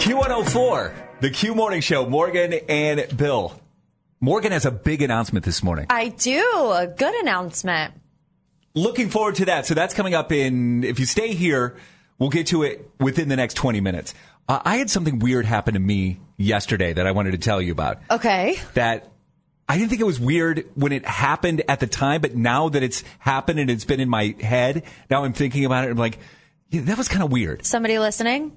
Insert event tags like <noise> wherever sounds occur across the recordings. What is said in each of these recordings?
Q104, the Q Morning Show, Morgan and Bill. Morgan has a big announcement this morning. I do. A good announcement. Looking forward to that. So that's coming up in, if you stay here, we'll get to it within the next 20 minutes. Uh, I had something weird happen to me yesterday that I wanted to tell you about. Okay. That I didn't think it was weird when it happened at the time, but now that it's happened and it's been in my head, now I'm thinking about it. I'm like, yeah, that was kind of weird. Somebody listening?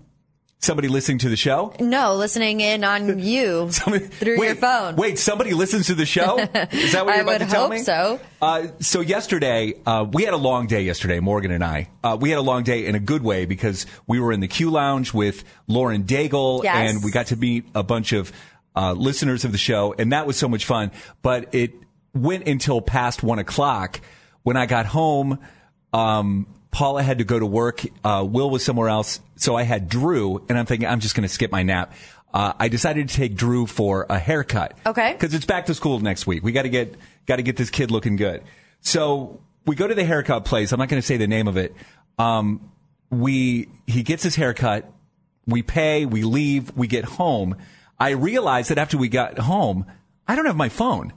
Somebody listening to the show? No, listening in on <laughs> you Somebody- through wait, your phone. Wait, somebody listens to the show? Is that what <laughs> you're about to tell hope me? so. Uh, so yesterday, uh, we had a long day yesterday, Morgan and I. Uh, we had a long day in a good way because we were in the Q Lounge with Lauren Daigle Yes. and we got to meet a bunch of uh, listeners of the show, and that was so much fun. But it went until past one o'clock. When I got home, um, Paula had to go to work. Uh, Will was somewhere else. So I had Drew, and I'm thinking, I'm just going to skip my nap. Uh, I decided to take Drew for a haircut. Okay. Because it's back to school next week. We got to get, got to get this kid looking good. So we go to the haircut place. I'm not going to say the name of it. Um, we, he gets his haircut. We pay, we leave, we get home. I realize that after we got home, I don't have my phone.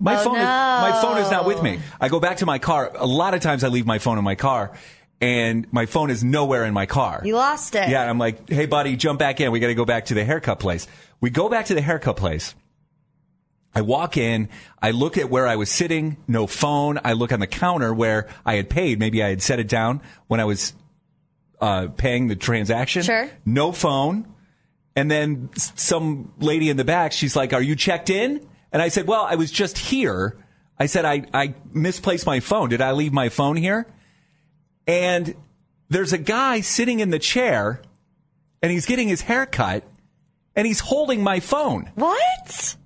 My Oh, phone, is, my phone is not with me. I go back to my car. A lot of times I leave my phone in my car and my phone is nowhere in my car. You lost it. Yeah, I'm like, hey, buddy, jump back in. We got to go back to the haircut place. We go back to the haircut place. I walk in. I look at where I was sitting. No phone. I look on the counter where I had paid. Maybe I had set it down when I was uh, paying the transaction. Sure. No phone. And then some lady in the back, she's like, "Are you checked in?" And I said, "Well, I was just here." I said, "I I misplaced my phone. Did I leave my phone here?" And there's a guy sitting in the chair, and he's getting his hair cut, and he's holding my phone. What?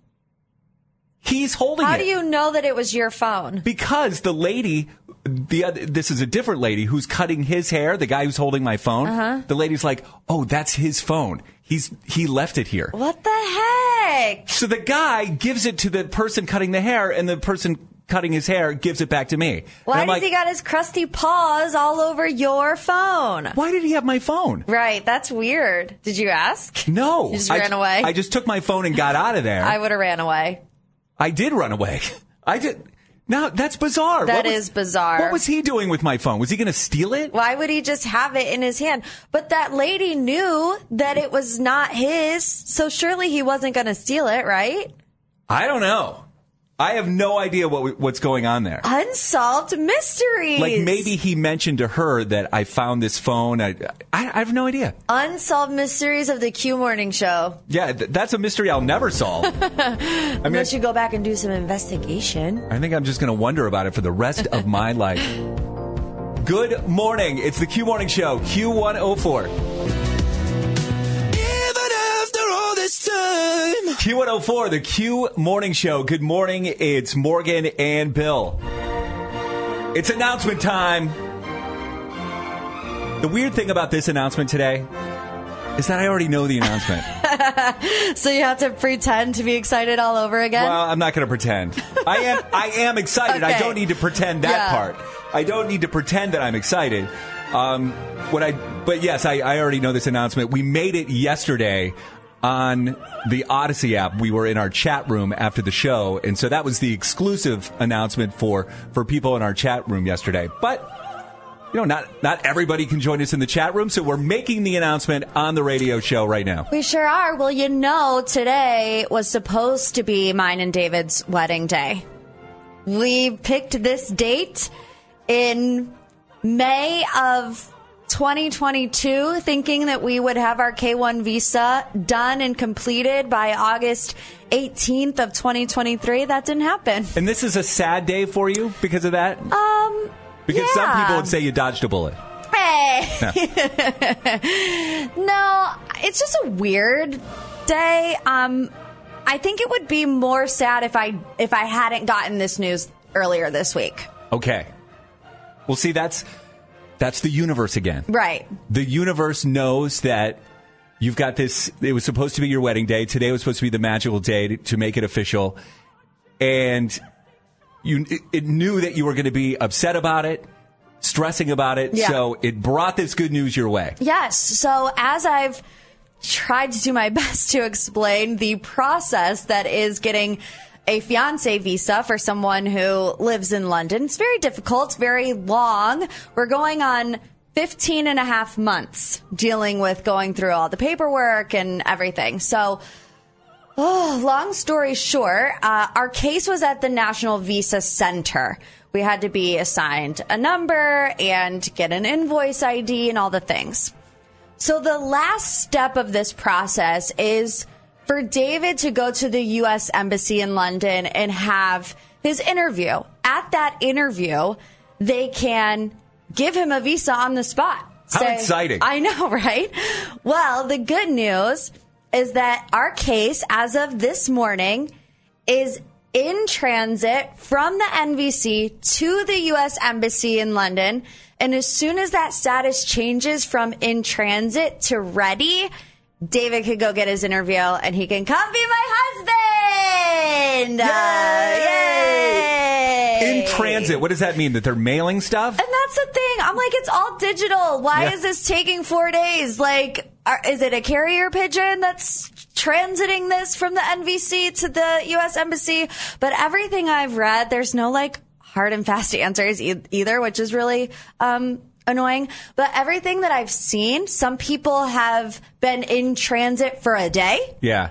He's holding How it How do you know that it was your phone? because the lady the other, this is a different lady who's cutting his hair the guy who's holding my phone Uh-huh. the lady's like oh that's his phone he's he left it here What the heck? so the guy gives it to the person cutting the hair and the person cutting his hair gives it back to me Why does like, he got his crusty paws all over your phone? why did he have my phone Right, that's weird. Did you ask? no You just I, ran away? I just took my phone and got out of there <laughs> I would have ran away. I did run away <laughs> i did now that's bizarre That is is bizarre. what was he doing with my phone was he going to steal it Why would he just have it in his hand? But that lady knew that it was not his, so surely he wasn't going to steal it, right? I don't know. I have no idea what what's going on there. Unsolved mysteries. Like maybe he mentioned to her that I found this phone. I, I, I have no idea. Unsolved mysteries of the Q Morning Show. Yeah, th- that's a mystery I'll never solve. <laughs> I mean, Unless you go back and do some investigation. I think I'm just going to wonder about it for the rest of my life. <laughs> Good morning. It's the Q Morning Show, Q104. This time. Q104, the Q Morning Show. Good morning. It's Morgan and Bill. It's announcement time. The weird thing about this announcement today is that I already know the announcement. <laughs> So you have to pretend to be excited all over again? Well, I'm not going to pretend. I am. I am excited. I don't need to pretend that Yeah. part. I don't need to pretend that I'm excited. Um, what I, but yes, I, I already know this announcement. We made it yesterday on the Odyssey app. We were in our chat room after the show, and so that was the exclusive announcement for for people in our chat room yesterday. But you know, not not everybody can join us in the chat room, so we're making the announcement on the radio show right now. We sure are. Well, you know, today was supposed to be mine and David's wedding day. We picked this date in May of 2022, thinking that we would have our K1 visa done and completed by August 18th of 2023. That didn't happen. And this is a sad day for you because of that? Um, Because some people would say you dodged a bullet. Hey. <laughs> no, it's just a weird day. Um, I think it would be more sad if I if I hadn't gotten this news earlier this week. Okay. Well, see, that's that's the universe again. Right. The universe knows that you've got this. It was supposed to be your wedding day. Today was supposed to be the magical day to, to make it official, and you it, it knew that you were going to be upset about it, stressing about it. Yeah. So it brought this good news your way. Yes. So as I've tried to do my <laughs> best to explain the process that is getting a fiance visa for someone who lives in London, it's very difficult, very long. We're going on 15 and a half months dealing with going through all the paperwork and everything. So, Oh, long story short, uh, our case was at the National Visa Center. We had to be assigned a number and get an invoice ID and all the things. So the last step of this process is for David to go to the U.S. Embassy in London and have his interview. At that interview, they can give him a visa on the spot. How exciting. I know, <laughs> right? Well, the good news is that our case, as of this morning, is in transit from the NVC to the U.S. Embassy in London. And as soon as that status changes from in transit to ready, David could go get his interview and he can come be my husband. Uh, yay! In transit, what does that mean? That they're mailing stuff? And that's the thing. I'm like, it's all digital. Why Yeah. is this taking four days? Like, are, is it a carrier pigeon that's transiting this from the NVC to the U.S. Embassy? But everything I've read, there's no like hard and fast <laughs> answers e- either, which is really, um, annoying. But everything that I've seen, some people have been in transit for a day. Yeah.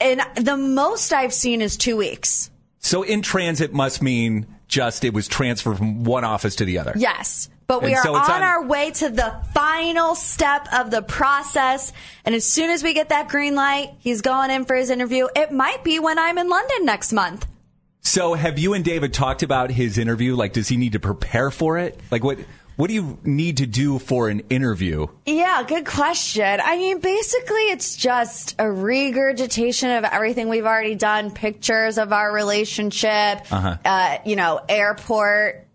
And the most I've seen is two weeks. So in transit must mean just it was transferred from one office to the other. Yes. But we And are so on, on- our way to the final step of the process. And as soon as we get that green light, he's going in for his interview. It might be when I'm in London next month. So have you and David talked about his interview? Like, does he need to prepare for it? Like, what what do you need to do for an interview? Yeah, good question. I mean, basically, it's just a regurgitation of everything we've already done pictures of our relationship, Uh-huh. uh, you know, airport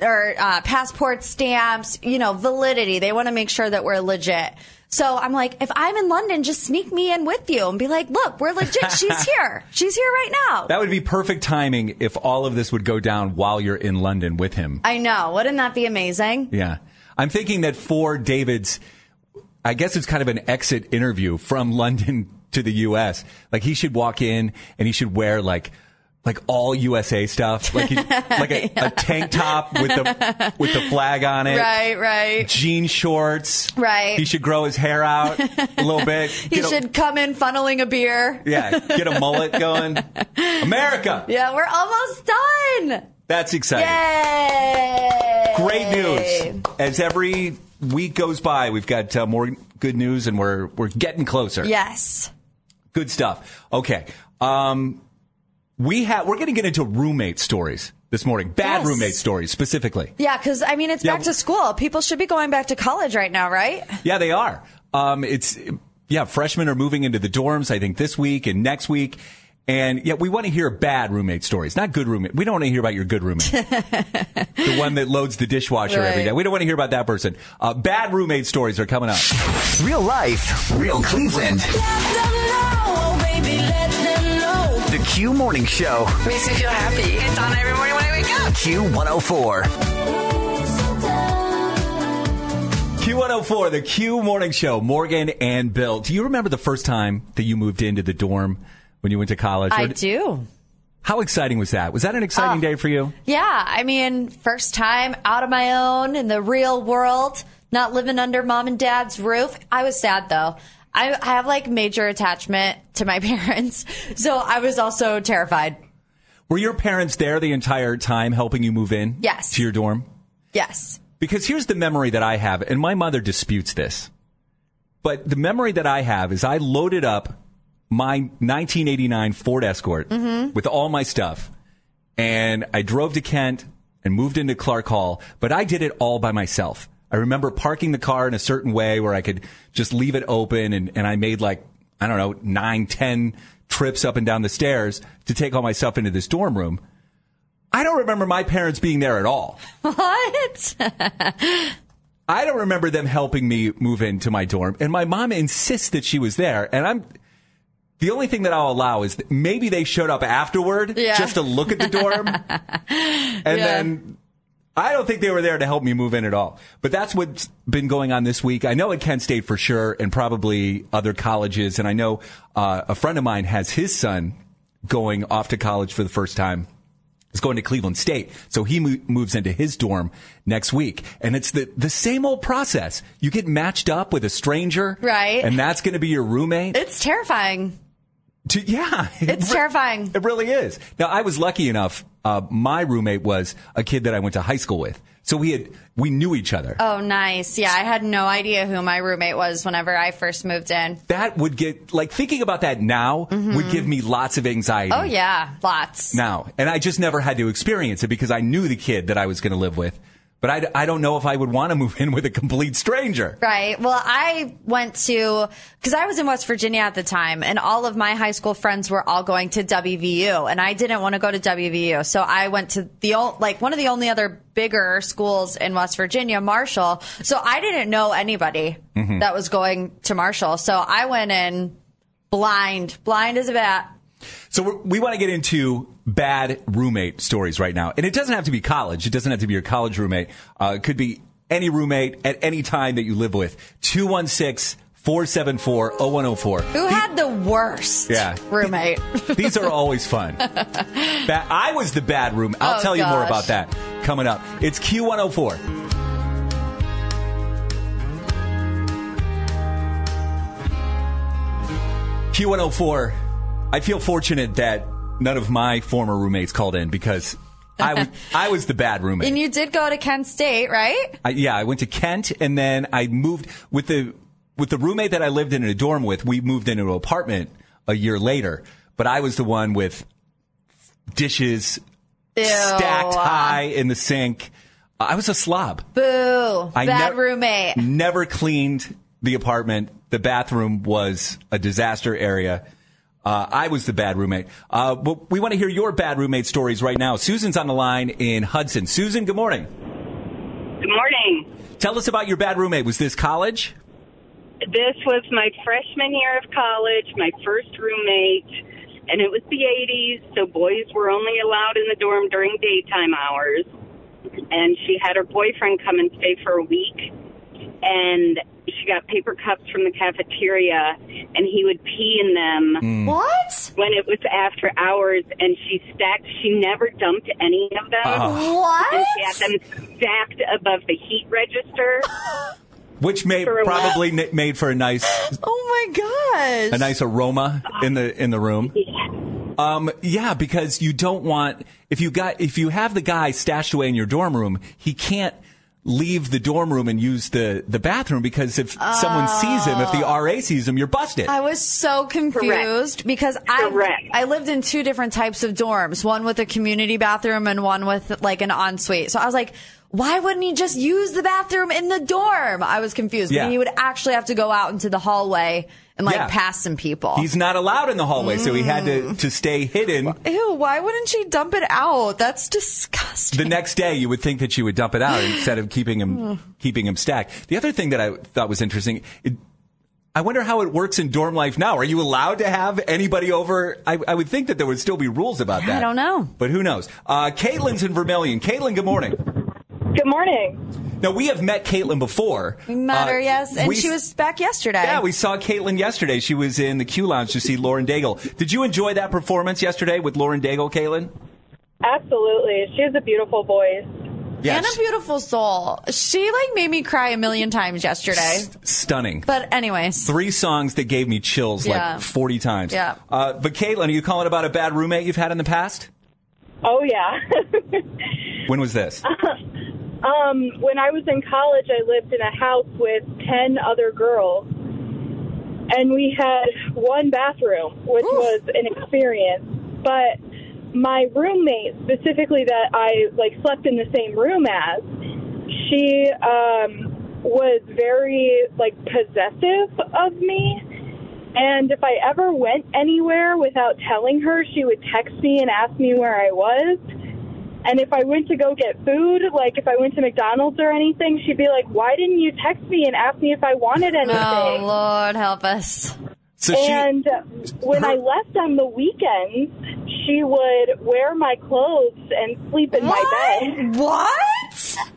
or uh, passport stamps, you know, validity. They want to make sure that we're legit. So I'm like, if I'm in London, just sneak me in with you and be like, look, we're legit. <laughs> She's here. She's here right now. That would be perfect timing if all of this would go down while you're in London with him. I know. Wouldn't that be amazing? Yeah. I'm thinking that for David's, I guess it's kind of an exit interview from <laughs> London to the U.S. Like he should walk in and he should wear like, like all USA stuff, like he, <laughs> like a, a tank top with the with the flag on it, Right, right. jean shorts, Right. He should grow his hair out a little <laughs> bit. He Get a- should come in funneling a beer. yeah, get a mullet going. America, Yeah, we're almost done. that's exciting. Yay! Great news. As every week goes by, we've got uh, more good news, and we're we're getting closer. Yes. Good stuff. Okay. Um, we have we're going to get into roommate stories this morning. Bad Yes. roommate stories specifically. Yeah, because I mean, it's Yeah. back to school. People should be going back to college right now, right? Yeah, they are. Um, it's yeah, freshmen are moving into the dorms. I think this week and next week. And yeah, we want to hear bad roommate stories, not good roommate. We don't want to hear about your good roommate, <laughs> the one that loads the dishwasher every Right. day. We don't want to hear about that person. Uh, bad roommate stories are coming up. Real life, real Cleveland. The Q Morning Show. Makes me feel happy. It's on every morning when I wake up. Q104. Q104, the Q Morning Show, Morgan and Bill. Do you remember the first time that you moved into the dorm when you went to college? I do. How exciting was that? Was that an exciting Oh. day for you? Yeah, I mean, first time out of my own in the real world, not living under mom and dad's roof. I was sad though. I, I have like major attachment to my <laughs> parents, so I was also terrified. Were your parents there the entire time helping you move in? Yes. To your dorm? Yes. Because here's the memory that I have, and my mother disputes this. But the memory that I have is I loaded up my 1989 Ford Escort mm-hmm. with all my stuff, and I drove to Kent and moved into Clark Hall, but I did it all by myself. I remember parking the car in a certain way where I could just leave it open, and, and I made like, I don't know, nine, ten trips up and down the stairs to take all my stuff into this dorm room. I don't remember my parents being there at all. <laughs> What? <laughs> I don't remember them helping me move into my dorm, and my mom insists that she was there. And I'm the only thing that I'll allow is that maybe they showed up afterward Yeah. just to look at the dorm, <laughs> and then I don't think they were there to help me move in at all. But that's what's been going on this week. I know at Kent State for sure, and probably other colleges. And I know uh, a friend of mine has his son going off to college for the first time He's going to Cleveland State. So he mo- moves into his dorm next week. And it's the, the same old process. You get matched up with a stranger. Right. And that's going to be your roommate. It's terrifying. To- <laughs> yeah. It's terrifying. It really is. Now, I was lucky enough. Uh, my roommate was a kid that I went to high school with. So we had, we knew each other. Oh, nice. Yeah, I had no idea who my roommate was whenever I first moved in. that would get, like, thinking about that now would give me lots of anxiety. Mm-hmm. Oh, yeah, lots. now. And I just never had to experience it because I knew the kid that I was going to live with. But I, I don't know if I would want to move in with a complete stranger. Right. Well, I went to because I was in West Virginia at the time, and all of my high school friends were all going to WVU, and I didn't want to go to WVU, so I went to the o- like one of the only other bigger schools in West Virginia, Marshall. So I didn't know anybody Mm-hmm. that was going to Marshall, so I went in blind, blind as a bat. So we're, we want to get into bad roommate stories right now. And it doesn't have to be college. It doesn't have to be your college roommate. Uh, it could be any roommate at any time that you live with. 216 474 0104. Who had the worst Yeah. roommate? <laughs> These are always fun. <laughs> Ba- I was the bad room. I'll Oh, tell you more about that coming up. It's Q104. Q104. I feel fortunate that none of my former roommates called in because <laughs> I was, the bad roommate. and you did go to Kent State, right? I, yeah, I went to Kent and then I moved with the with the roommate that I lived in a dorm with. We moved into an apartment a year later, but I was the one with dishes Ew. stacked high in the sink. I was a slob. Boo. I Bad nev- roommate. Never cleaned the apartment. The bathroom was a disaster area. Uh, I was the bad roommate. Uh, but we want to hear your bad roommate stories right now. Susan's on the line in Hudson. Susan, good morning. Good morning. Tell us about your bad roommate. Was this college? This was my freshman year of college, my first roommate, and it was the 80s, so boys were only allowed in the dorm during daytime hours. And she had her boyfriend come and stay for a week, and she got paper cups from the cafeteria, and he would pee in them. What? When it was after hours, and she stacked, she never dumped any of them. Oh. What? And she had them stacked above the heat register. <laughs> Which made probably n- made for a nice <gasps> Oh my gosh. a nice aroma in the in the room. Um, yeah, because you don't want if you got if you have the guy stashed away in your dorm room, he can't leave the dorm room and use the the bathroom because if someone sees him, if the oh. RA sees him, you're busted. I was so confused because I Correct. I lived in two different types of dorms, one with a community bathroom and one with like an ensuite. So I was like, why wouldn't he just use the bathroom in the dorm? I was confused. Yeah. But he would actually have to go out into the hallway and like Yeah. pass some people. He's not allowed in the hallway, so he had Mm. to to stay hidden. Ew, why wouldn't she dump it out? That's disgusting. the next day you would think that she would dump it out instead of keeping him keeping him stacked. The other thing that I thought was interesting, it, I wonder how it works in dorm life now. Are you allowed to have anybody over? I, I would think that there would still be rules about that. I don't know. but who knows? Uh, Caitlin's in Vermilion. Caitlin, good morning. Good morning. Now we have met Caitlin before. We met Uh, her, yes, and we- she was back yesterday. Yeah, we saw Caitlin yesterday. She was in the Q Lounge to see Lauren Daigle. Did you enjoy that performance yesterday with Lauren Daigle, Caitlin? Absolutely. She has a beautiful voice. Yeah, and a beautiful soul. She like made me cry a million times yesterday. stunning. But anyways, Three songs that gave me chills Yeah. like 40 times. Yeah. Uh, but Caitlin, are you calling about a bad roommate you've had in the past? Oh, yeah. <laughs> When was this? Um, when I was in college, I lived in a house with 10 other girls. And we had one bathroom, which was an experience. But my roommate, specifically that I like slept in the same room as, she um, was very like possessive of me. And if I ever went anywhere without telling her, she would text me and ask me where I was. And if I went to go get food, like if I went to McDonald's or anything, she'd be like, "Why didn't you text me and ask me if I wanted anything?" oh Lord, help us. So she, and when I left on the weekends, she would wear my clothes and sleep in my bed. What? <laughs>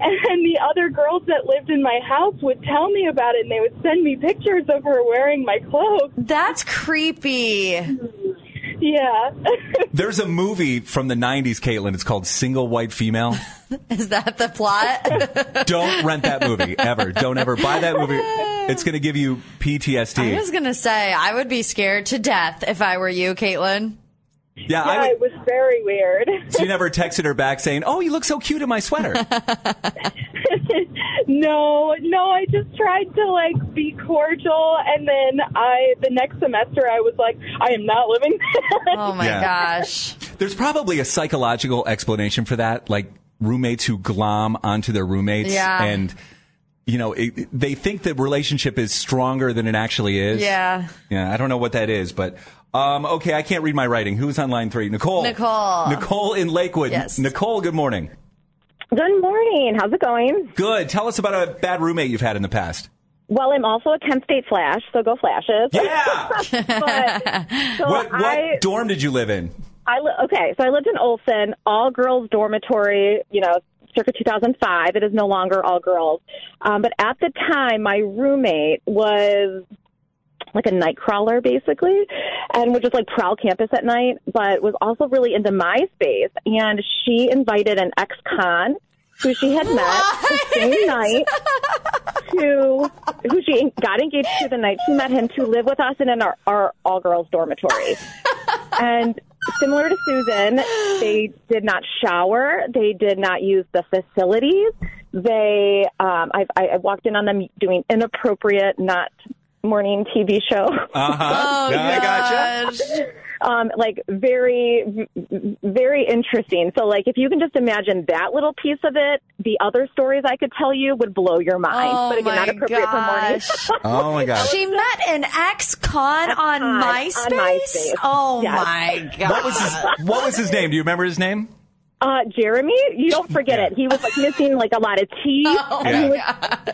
And the other girls that lived in my house would tell me about it, and they would send me pictures of her wearing my clothes. That's creepy. Yeah. <laughs> there's a movie from the 90s, Caitlin. It's called Single White Female. Is that the plot? <laughs> Don't rent that movie ever. Don't ever buy that movie. It's going to give you PTSD. I was gonna say I would be scared to death if I were you, Caitlin. yeah, yeah, I would. it was very weird. So you never texted her back saying, "Oh, you look so cute in my sweater." <laughs> <laughs> no, no, I just tried to like be cordial, and then I the next semester I was like, I am not living. <laughs> Oh my Yeah. gosh. There's probably a psychological explanation for that, like roommates who glom onto their roommates Yeah. and you know, it, they think the relationship is stronger than it actually is. Yeah. Yeah, I don't know what that is, but um, okay, I can't read my writing. Who's on line three? Nicole. Nicole. Nicole in Lakewood. Yes. Nicole, good morning. Good morning. How's it going? Good. Tell us about a bad roommate you've had in the past. Well, I'm also a Kent State Flash, so go Flashes. Yeah. <laughs> but, so what what I, dorm did you live in? I li- okay, so I lived in Olson, all girls dormitory. You know, circa 2005. It is no longer all girls. Um, but at the time, my roommate was like a night crawler basically and would just like prowl campus at night but was also really into MySpace and she invited an ex-con who she had met the same night to who she got engaged to the night she met him to live with us in our, our all girls dormitory and similar to Susan, they did not shower. They did not use the facilities. They, um, I've, I, I walked in on them doing inappropriate, not morning TV show. Uh huh. Oh I gotcha. Gosh. um, like very, very interesting. So, like, if you can just imagine that little piece of it, the other stories I could tell you would blow your mind. Oh but again, my not appropriate gosh. for morning. <laughs> Oh my gosh. She met an ex-con on on MySpace. MySpace. Oh Yes. my god. What was his What was his name? Do you remember his name? Uh, Jeremy, you don't forget Yeah. it. He was like missing like a lot of teeth, <laughs> Oh, and he was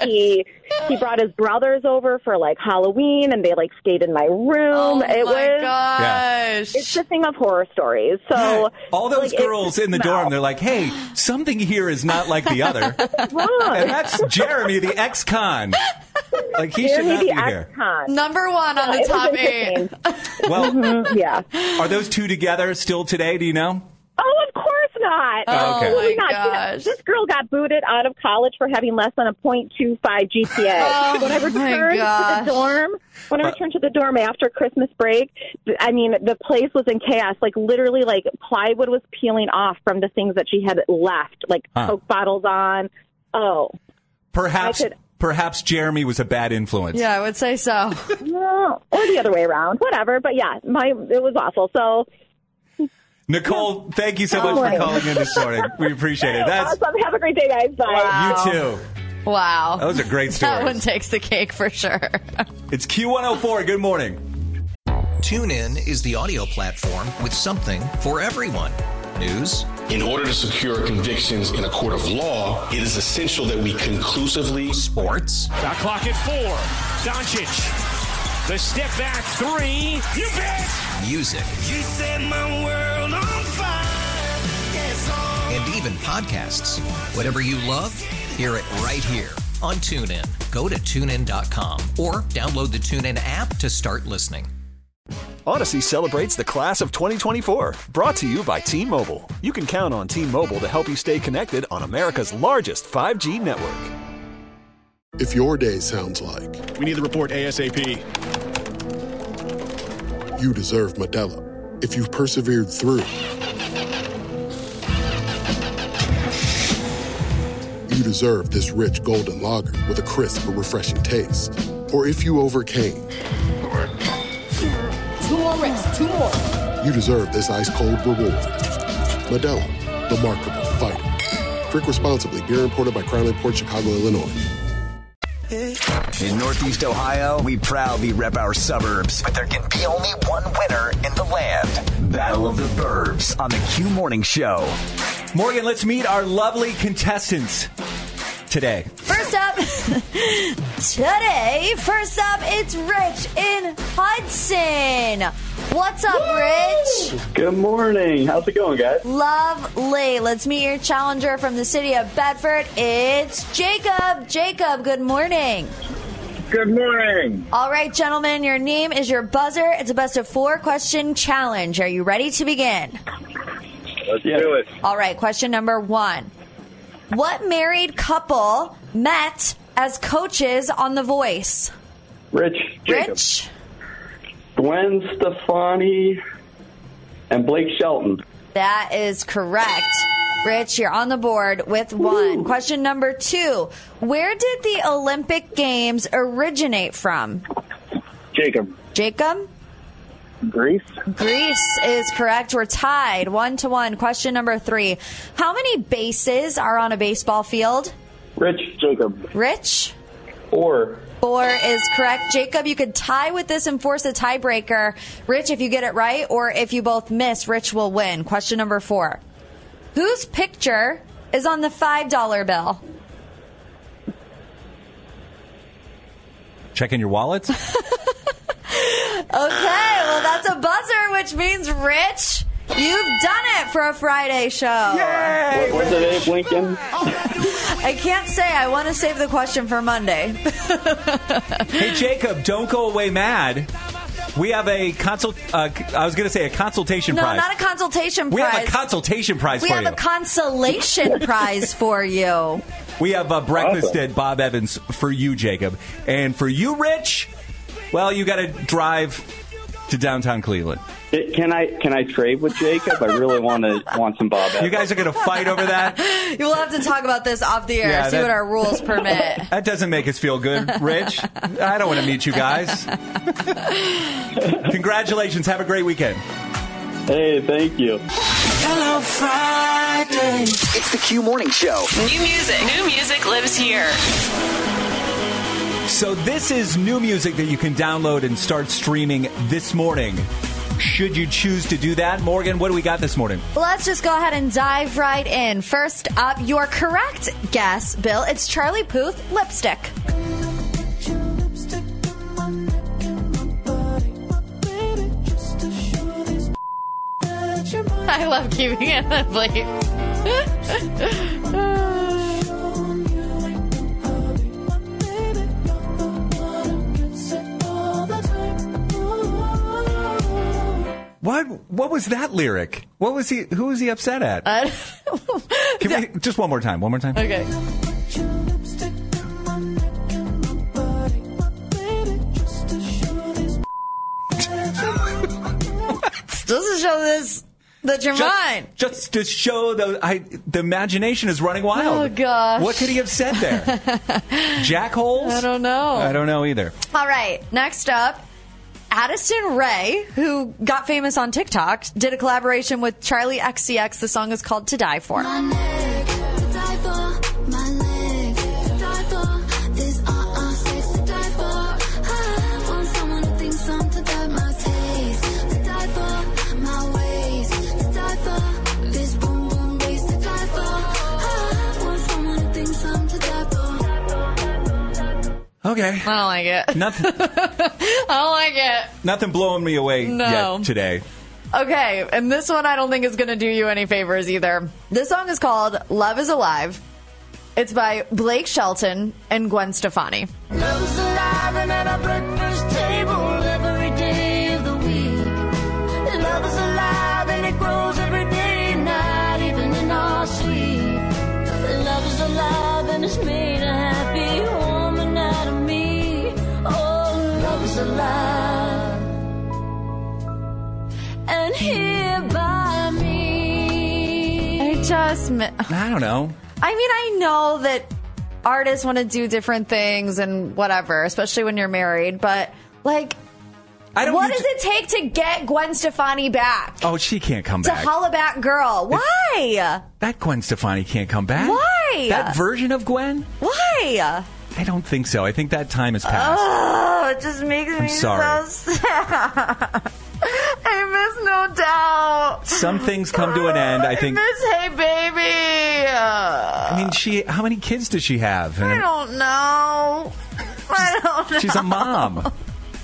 he he brought his brothers over for like Halloween, and they like stayed in my room. Oh it my was gosh. it's the thing of horror stories. So All those like, girls in the no. dorm, they're like, "Hey, something here is not like the other." <laughs> Wrong. and that's Jeremy, the ex-con. Like he should not the be here. ex-con. Number one on the top eight. interesting. Well, Mhm, yeah. are those two together still today? Do you know? Oh, of course not. Oh, okay. Absolutely my not. gosh. This girl got booted out of college for having less than a .25 GPA. <laughs> Oh, when I returned to the dorm, when I returned to the dorm after Christmas break, I mean, the place was in chaos. Like literally, like plywood was peeling off from the things that she had left, like Huh. Coke bottles on. Oh, Perhaps, could- perhaps Jeremy was a bad influence. Yeah, I would say so. <laughs> no, or the other way around, whatever. But yeah, my it was awful. So Nicole, thank you so much for calling in this morning. We appreciate it. That's awesome. Have a great day, guys. Bye. Wow. you too. Wow. That was a great story. That one takes the cake for sure. It's Q104. Good morning. TuneIn is the audio platform with something for everyone. News, In order to secure convictions in a court of law, it is essential that we conclusively sports, Shot clock at four. Doncic. The step back three. You bet. music, You set my world even podcasts. Whatever you love, hear it right here on TuneIn. Go to tunein.com or download the TuneIn app to start listening. Odyssey celebrates the class of 2024, brought to you by T Mobile. You can count on T Mobile to help you stay connected on America's largest 5G network. If your day sounds like We need the report ASAP. you deserve Modelo, if you've persevered through, deserve this rich golden lager with a crisp but refreshing taste. Or if you overcame, Two more reps, two more. you deserve this ice cold reward. Modelo, the Markable Fighter. Drink responsibly. Beer imported by Crown Port Chicago, Illinois. In Northeast Ohio, we proudly rep our suburbs, but there can be only one winner in the land. Battle of the Burbs on the Q Morning Show. Morgan, let's meet our lovely contestants today. First up, <laughs> today, first up, it's Rich in Hudson. What's up, Rich? Good morning. How's it going, guys? Lovely. Let's meet your challenger from the city of Bedford. It's Jacob. Jacob, good morning. Good morning. All right, gentlemen, your name is your buzzer. It's a best of four question challenge. Are you ready to begin? Let's do it. All right, question number one. What married couple met as coaches on The Voice? Rich, Jacob, Rich? Gwen Stefani, and Blake Shelton. That is correct. Rich, you're on the board with one. Question number two. Where did the Olympic Games originate from? Jacob, Jacob? Greece, Greece is correct. We're tied one to one. Question number three. How many bases are on a baseball field? Rich, Jacob, Rich? or Four is correct. Jacob, you could tie with this and force a tiebreaker. Rich, if you get it right, or if you both miss, Rich will win. Question number four. Whose picture is on the $5 bill? Checking your wallets. <laughs> Okay, well, that's a buzzer, which means Rich, you've done it for a Friday show. what, what's it, Abe Lincoln? I can't say. I want to save the question for Monday. <laughs> hey, Jacob, don't go away mad. We have a consult. Uh, I was going to say a consultation no, prize. not a consultation prize. we have a consultation prize we for have you. a consolation <laughs> prize for you. we have a breakfast Awesome. at Bob Evans for you, Jacob, and for you, Rich. Well, you got to drive to downtown Cleveland. Can I can I trade with Jacob? I really want to want some Bob. You guys are going to fight over that. <laughs> You will have to talk about this off the air. Yeah, see that- what our rules permit. <laughs> That doesn't make us feel good, Rich. I don't want to meet you guys. Congratulations. Have a great weekend. Hey, thank you. Hello, Friday. It's the Q Morning Show. New music. New music lives here. So, this is new music that you can download and start streaming this morning. Should you choose to do that, Morgan, what do we got this morning? Let's just go ahead and dive right in. First up, your correct guess, Bill. It's Charlie Puth lipstick. <laughs> I love keeping it on bleep. <laughs> What what was that lyric? What was he who was he upset at? Uh, <laughs> Can we, <laughs> just one more time. One more time. Okay. <laughs> Just to show this that you're Just, mine. just to show the I, the imagination is running wild. Oh, gosh. What could he have said there? Jackholes? I don't know. I don't know either. All right, next up, Addison Rae, who got famous on TikTok, did a collaboration with Charli XCX. The song is called To Die For. Okay. I don't like it. Nothing <laughs> I don't like it. nothing blowing me away No. yet today. Okay, and this one I don't think is going to do you any favors either. This song is called Love is Alive. It's by Blake Shelton and Gwen Stefani. Mi- I don't know. I mean, I know that artists want to do different things and whatever, especially when you're married, but like. I don't what does it take to get Gwen Stefani back? Oh, she can't come To back. holla back girl. Why? that Gwen Stefani can't come back. Why? That version of Gwen? Why? I don't think so. I think that time has passed. Oh, it just makes I'm me sorry. so sad. <laughs> I miss no doubt. Some things come to an end. I think. I miss Hey Baby. I mean, she. How many kids does she have? I don't know. I don't know. She's a mom. <laughs>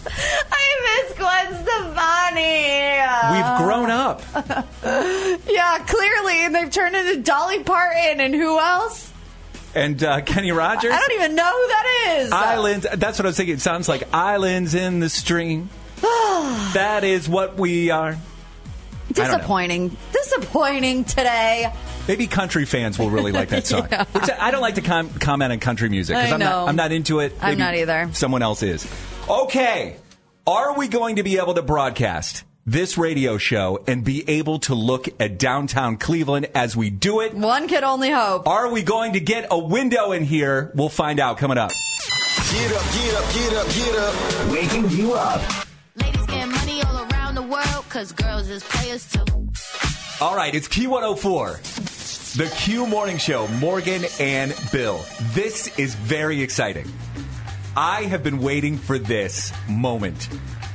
I miss Gwen Stefani. We've grown up. <laughs> Yeah, clearly, and they've turned into Dolly Parton and who else? And uh, Kenny Rogers. I don't even know who that is. Islands. That's what I was thinking. It sounds like islands in the stream. <sighs> that is what we are. I don't know. Disappointing. Disappointing today. Maybe country fans will really like that <laughs> song. Yeah. Which I I don't like to com- comment on country music I I'm know. not. I'm not into it. I'm not either. Someone else is. Okay. Are we going to be able to broadcast this radio show and be able to look at downtown Cleveland as we do it? One could only hope. Are we going to get a window in here? We'll find out coming up. Get up, get up, get up, get up. Waking you up. World, cause girls is players too. All right, it's Q104, the Q Morning Show, Morgan and Bill. This is very exciting. I have been waiting for this moment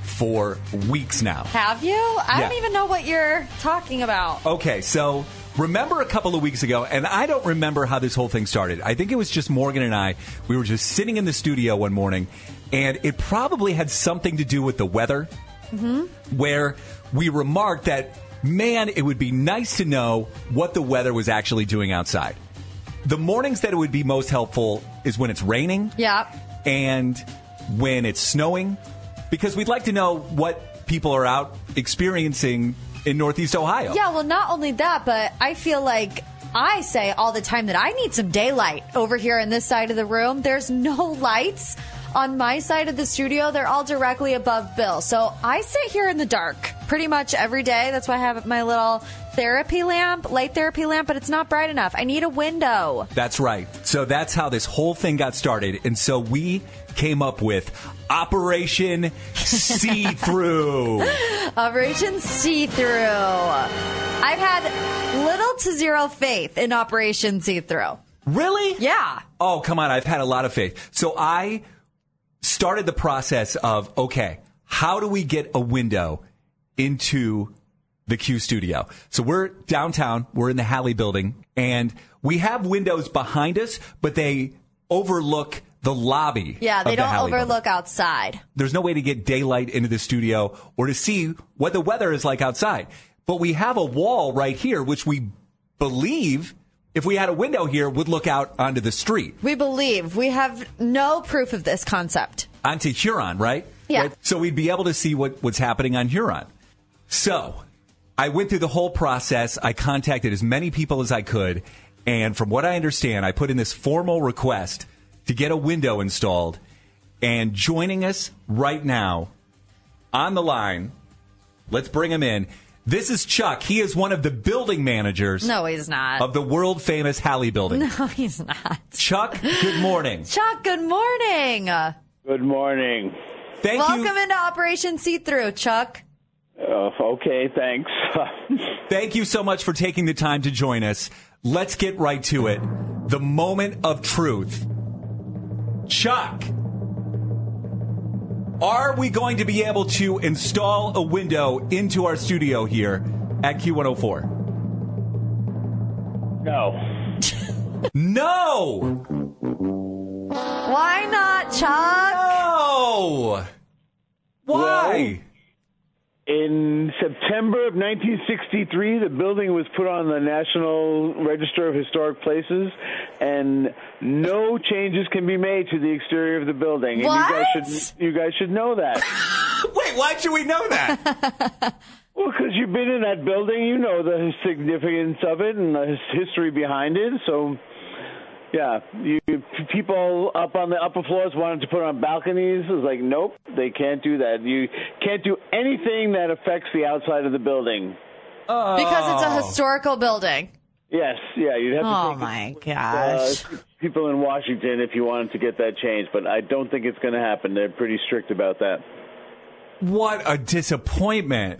for weeks now. Have you? I Yeah. don't even know what you're talking about. Okay, so remember a couple of weeks ago, and I don't remember how this whole thing started. I think it was just Morgan and I. We were just sitting in the studio one morning, and it probably had something to do with the weather. Mm-hmm. where we remarked that, man, it would be nice to know what the weather was actually doing outside. The mornings that it would be most helpful is when it's raining Yeah. and when it's snowing, because we'd like to know what people are out experiencing in Northeast Ohio. Yeah, well, not only that, but I feel like I say all the time that I need some daylight over here in this side of the room. There's no <laughs> lights on my side of the studio. They're all directly above Bill. So I sit here in the dark pretty much every day. That's why I have my little therapy lamp, light therapy lamp, but it's not bright enough. I need a window. That's right. So that's how this whole thing got started. And so we came up with Operation See Through. <laughs> Operation See Through. I've had little to zero faith in Operation See Through. Really? Yeah. Oh, come on. I've had a lot of faith. So I started the process of okay, how do we get a window into the Q studio? So we're downtown, we're in the Halle building, and we have windows behind us, but they overlook the lobby. Yeah, they the don't Halle building. overlook outside. There's no way to get daylight into the studio or to see what the weather is like outside. But we have a wall right here, which we believe, if we had a window here, would look out onto the street, We believe. We have no proof of this concept. onto Huron, right? Yeah. Right? So we'd be able to see what, what's happening on Huron. So I went through the whole process. I contacted as many people as I could. And from what I understand, I put in this formal request to get a window installed. And joining us right now on the line, let's bring him in. This is Chuck. He is one of the building managers No, he's not. of the world famous Halle building. <laughs> No, he's not. Chuck, good morning. <laughs> Chuck, good morning. Good morning. Thank Welcome into Operation See Through, Chuck. Uh, okay, thanks. <laughs> Thank you so much for taking the time to join us. Let's get right to it. The moment of truth. Chuck, are we going to be able to install a window into our studio here at Q104? no. No! Why not, Chuck? No! Why? in September of 1963, the building was put on the National Register of Historic Places, and no changes can be made to the exterior of the building. And you guys should you guys should know that. <laughs> Wait, why should we know that? <laughs> well, because you've been in that building, you know the significance of it and the history behind it. So. Yeah, you people up on the upper floors wanted to put on balconies. It was like, nope, they can't do that. You can't do anything that affects the outside of the building. Because it's a historical building. Yes, yeah, you'd have to Oh take my uh, gosh. people in Washington if you wanted to get that changed, but I don't think it's going to happen. They're pretty strict about that. What a disappointment.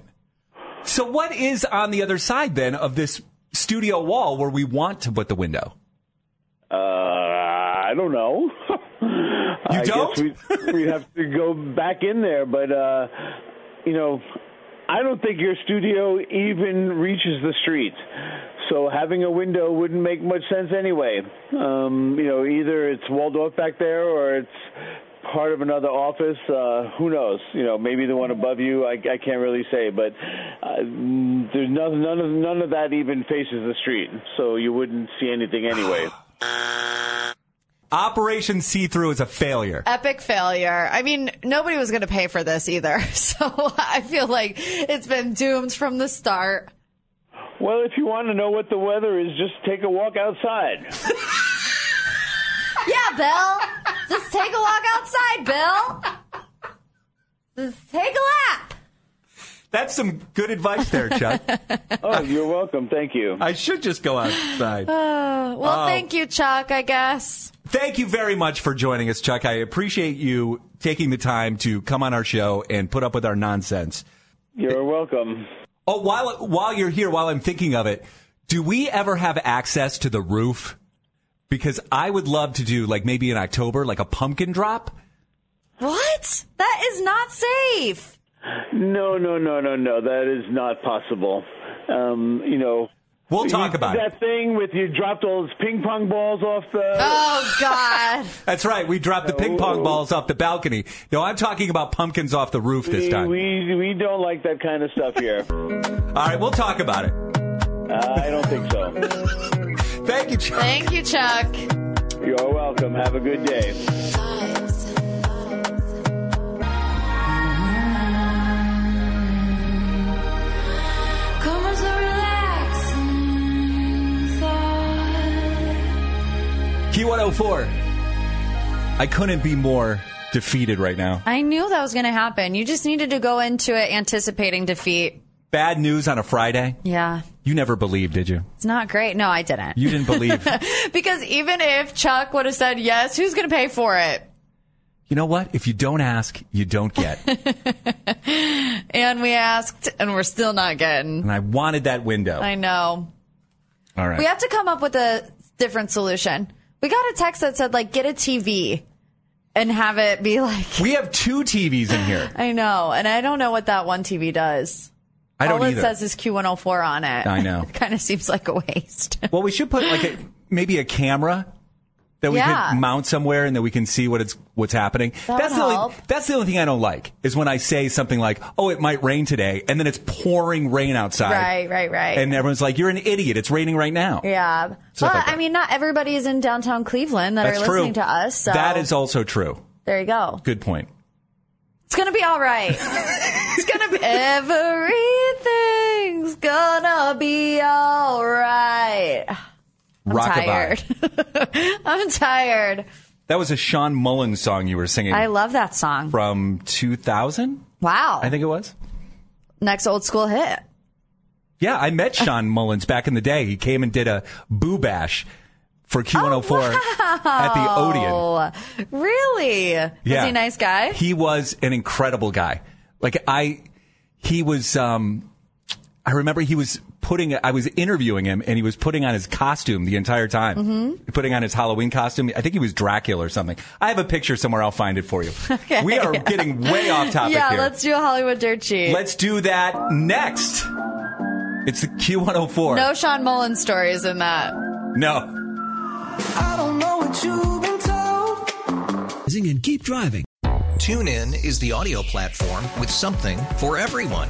So, what is on the other side then of this studio wall where we want to put the window? Uh, I don't know. I don't? Guess we we have to go back in there, but uh, you know, I don't think your studio even reaches the street. So having a window wouldn't make much sense anyway. Um, you know, either it's walled off back there or it's part of another office. Uh, who knows? You know, maybe the one above you. I, I can't really say, but uh, mm, there's none, none of none of that even faces the street, so you wouldn't see anything anyway. Operation See Through is a failure. Epic failure. I mean, nobody was going to pay for this either. <laughs> So I feel like it's been doomed from the start. Well, if you want to know what the weather is, just take a walk outside. <laughs> Yeah, Bill. Just take a walk outside, Bill. Just take a lap. That's some good advice there, Chuck. <laughs> oh, you're welcome. Thank you. I should just go outside. Uh, well, Oh. thank you, Chuck, I guess. Thank you very much for joining us, Chuck. I appreciate you taking the time to come on our show and put up with our nonsense. You're welcome. Oh, while while you're here, while I'm thinking of it, do we ever have access to the roof? Because I would love to do like maybe in October, like a pumpkin drop. What? That is not safe. No, no, no, no, no. That is not possible. Um, you know. We'll talk did about it. that thing with you dropped all those ping pong balls off the. Oh God! <laughs> That's right. We dropped the ping pong balls off the balcony. No, I'm talking about pumpkins off the roof this we, time. we we don't like that kind of stuff here. <laughs> All right, we'll talk about it. Uh, I don't think so. <laughs> Thank you, Chuck. Thank you, Chuck. You're welcome. Have a good day. Q104. I couldn't be more defeated right now. I knew that was going to happen. You just needed to go into it anticipating defeat. Bad news on a Friday. Yeah. You never believed, did you? It's not great. No, I didn't. You didn't believe. <laughs> because even if Chuck would have said yes, who's going to pay for it? you know what? If you don't ask, you don't get. <laughs> And we asked, and we're still not getting. and I wanted that window. I know. All right. We have to come up with a different solution. We got a text that said, like, get a TV and have it be like. we have two TVs in here. <laughs> I know. And I don't know what that one TV does. I don't All either. it says is Q104 on it. I know. <laughs> Kind of seems like a waste. Well, we should put like a, maybe a camera that we Yeah. could mount somewhere and that we can see what it's what's happening. That that's the only, that's the only thing I don't like is when I say something like, "Oh, it might rain today," and then it's pouring rain outside. Right, right, right. And everyone's like, "You're an idiot. It's raining right now." yeah. Stuff Well, like. I mean, not everybody is in downtown Cleveland that That's are true. listening to us. So That is also true. there you go. Good point. It's gonna be all right. <laughs> it's gonna be everything's gonna be all right. I'm Rockabye. tired. <laughs> I'm tired. That was a Shawn Mullins song you were singing I love that song. from 2000. Wow. I think it was. Next old school hit. Yeah, I met Shawn Mullins back in the day. He came and did a boo bash for Q104 at the Odeon. Oh, really? Yeah. Was he a nice guy? He was an incredible guy. Like I, he was. um I remember he was putting. I was interviewing him, and he was putting on his costume the entire time. Mhm. Putting on his Halloween costume. I think he was Dracula or something. I have a picture somewhere. I'll find it for you. <laughs> Okay. We are getting way off topic yeah, here. let's do a Hollywood dirt sheet. Let's do that next. It's the Q104. no Shawn Mullen stories in that. No. I don't know what you've been told. Zing and keep driving. TuneIn is the audio platform with something for everyone.